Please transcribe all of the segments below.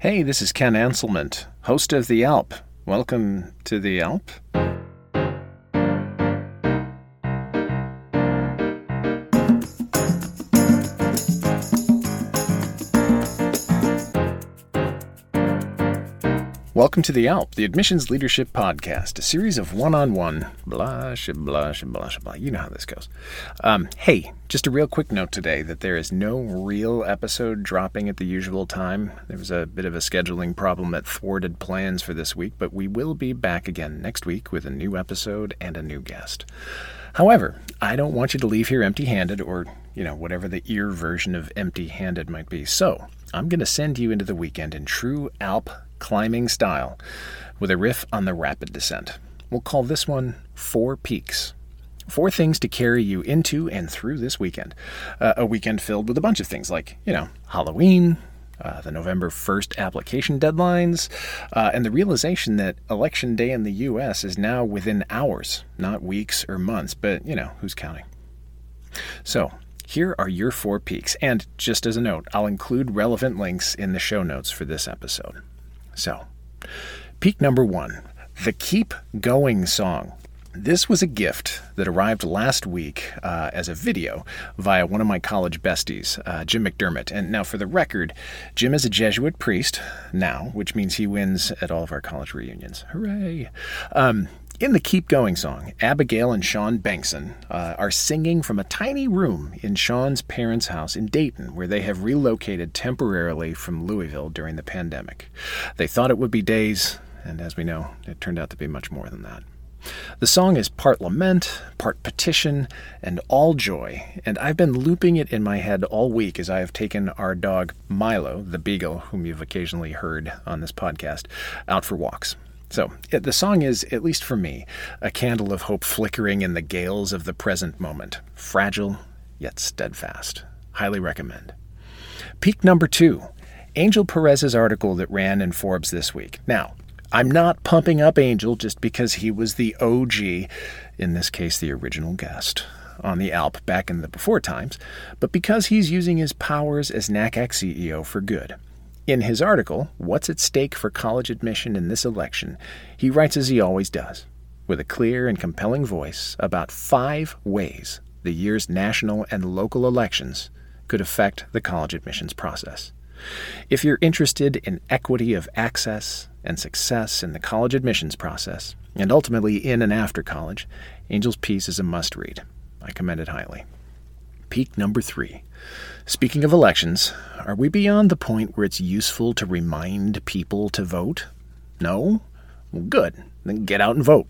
Hey, this is Ken Anselment, host of The Alp. Welcome to The Alp. Welcome to The Alp, the Admissions Leadership Podcast, a series of one on one, blah, blah, blah, blah, blah. You know how this goes. Um, hey, just a real quick note today that there is no real episode dropping at the usual time. There was a bit of a scheduling problem that thwarted plans for this week, but we will be back again next week with a new episode and a new guest. However, I don't want you to leave here empty handed or, you know, whatever the ear version of empty handed might be. So, I'm going to send you into the weekend in true Alp climbing style with a riff on the rapid descent. We'll call this one Four Peaks. Four things to carry you into and through this weekend. Uh, a weekend filled with a bunch of things like, you know, Halloween, uh, the November 1st application deadlines, uh, and the realization that election day in the U.S. is now within hours, not weeks or months, but, you know, who's counting? So, here are your four peaks, and just as a note, I'll include relevant links in the show notes for this episode. So, peak number one the Keep Going song. This was a gift that arrived last week uh, as a video via one of my college besties, uh, Jim McDermott. And now, for the record, Jim is a Jesuit priest now, which means he wins at all of our college reunions. Hooray! Um, in the Keep Going song, Abigail and Sean Bengson uh, are singing from a tiny room in Sean's parents' house in Dayton, where they have relocated temporarily from Louisville during the pandemic. They thought it would be days, and as we know, it turned out to be much more than that. The song is part lament, part petition, and all joy, and I've been looping it in my head all week as I have taken our dog Milo, the beagle, whom you've occasionally heard on this podcast, out for walks. So, it, the song is, at least for me, a candle of hope flickering in the gales of the present moment. Fragile, yet steadfast. Highly recommend. Peak number two Angel Perez's article that ran in Forbes this week. Now, I'm not pumping up Angel just because he was the OG, in this case, the original guest, on the Alp back in the before times, but because he's using his powers as NACAC CEO for good. In his article, What's at Stake for College Admission in This Election, he writes as he always does, with a clear and compelling voice about five ways the year's national and local elections could affect the college admissions process. If you're interested in equity of access and success in the college admissions process, and ultimately in and after college, Angel's piece is a must read. I commend it highly. Peak number three Speaking of elections, are we beyond the point where it's useful to remind people to vote? No? Well, good. Then get out and vote.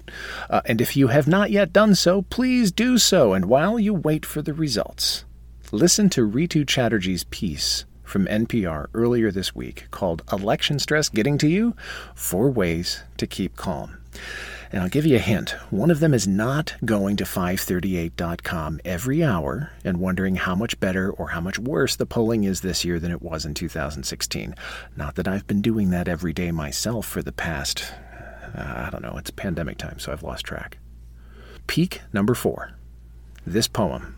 Uh, and if you have not yet done so, please do so. And while you wait for the results, listen to Rhitu Chatterjee's piece from NPR earlier this week called Election Stress Getting to You Four Ways to Keep Calm. And I'll give you a hint. One of them is not going to 538.com every hour and wondering how much better or how much worse the polling is this year than it was in 2016. Not that I've been doing that every day myself for the past, uh, I don't know, it's pandemic time, so I've lost track. Peak number four. This poem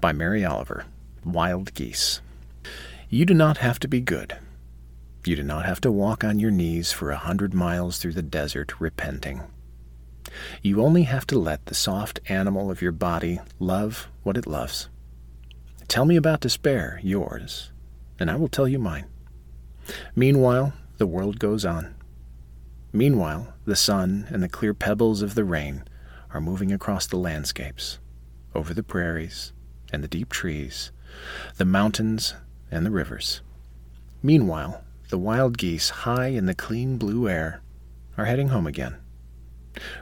by Mary Oliver Wild Geese. You do not have to be good. You do not have to walk on your knees for a hundred miles through the desert repenting. You only have to let the soft animal of your body love what it loves. Tell me about despair, yours, and I will tell you mine. Meanwhile, the world goes on. Meanwhile, the sun and the clear pebbles of the rain are moving across the landscapes, over the prairies and the deep trees, the mountains and the rivers. Meanwhile, the wild geese, high in the clean blue air, are heading home again.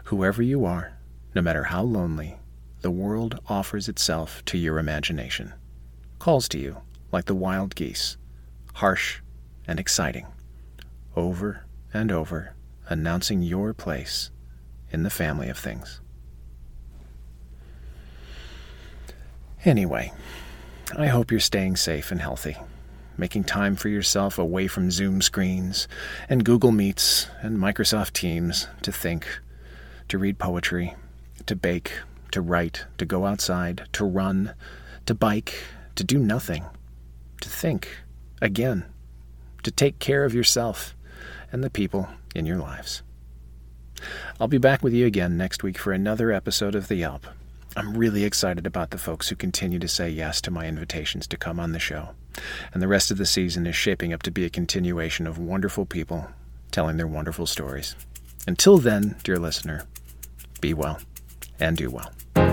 Whoever you are, no matter how lonely, the world offers itself to your imagination, calls to you like the wild geese, harsh and exciting, over and over, announcing your place in the family of things. Anyway, I hope you're staying safe and healthy, making time for yourself away from Zoom screens and Google Meets and Microsoft Teams to think to read poetry, to bake, to write, to go outside, to run, to bike, to do nothing, to think, again, to take care of yourself and the people in your lives. I'll be back with you again next week for another episode of The Alp. I'm really excited about the folks who continue to say yes to my invitations to come on the show. And the rest of the season is shaping up to be a continuation of wonderful people telling their wonderful stories. Until then, dear listener, be well and do well.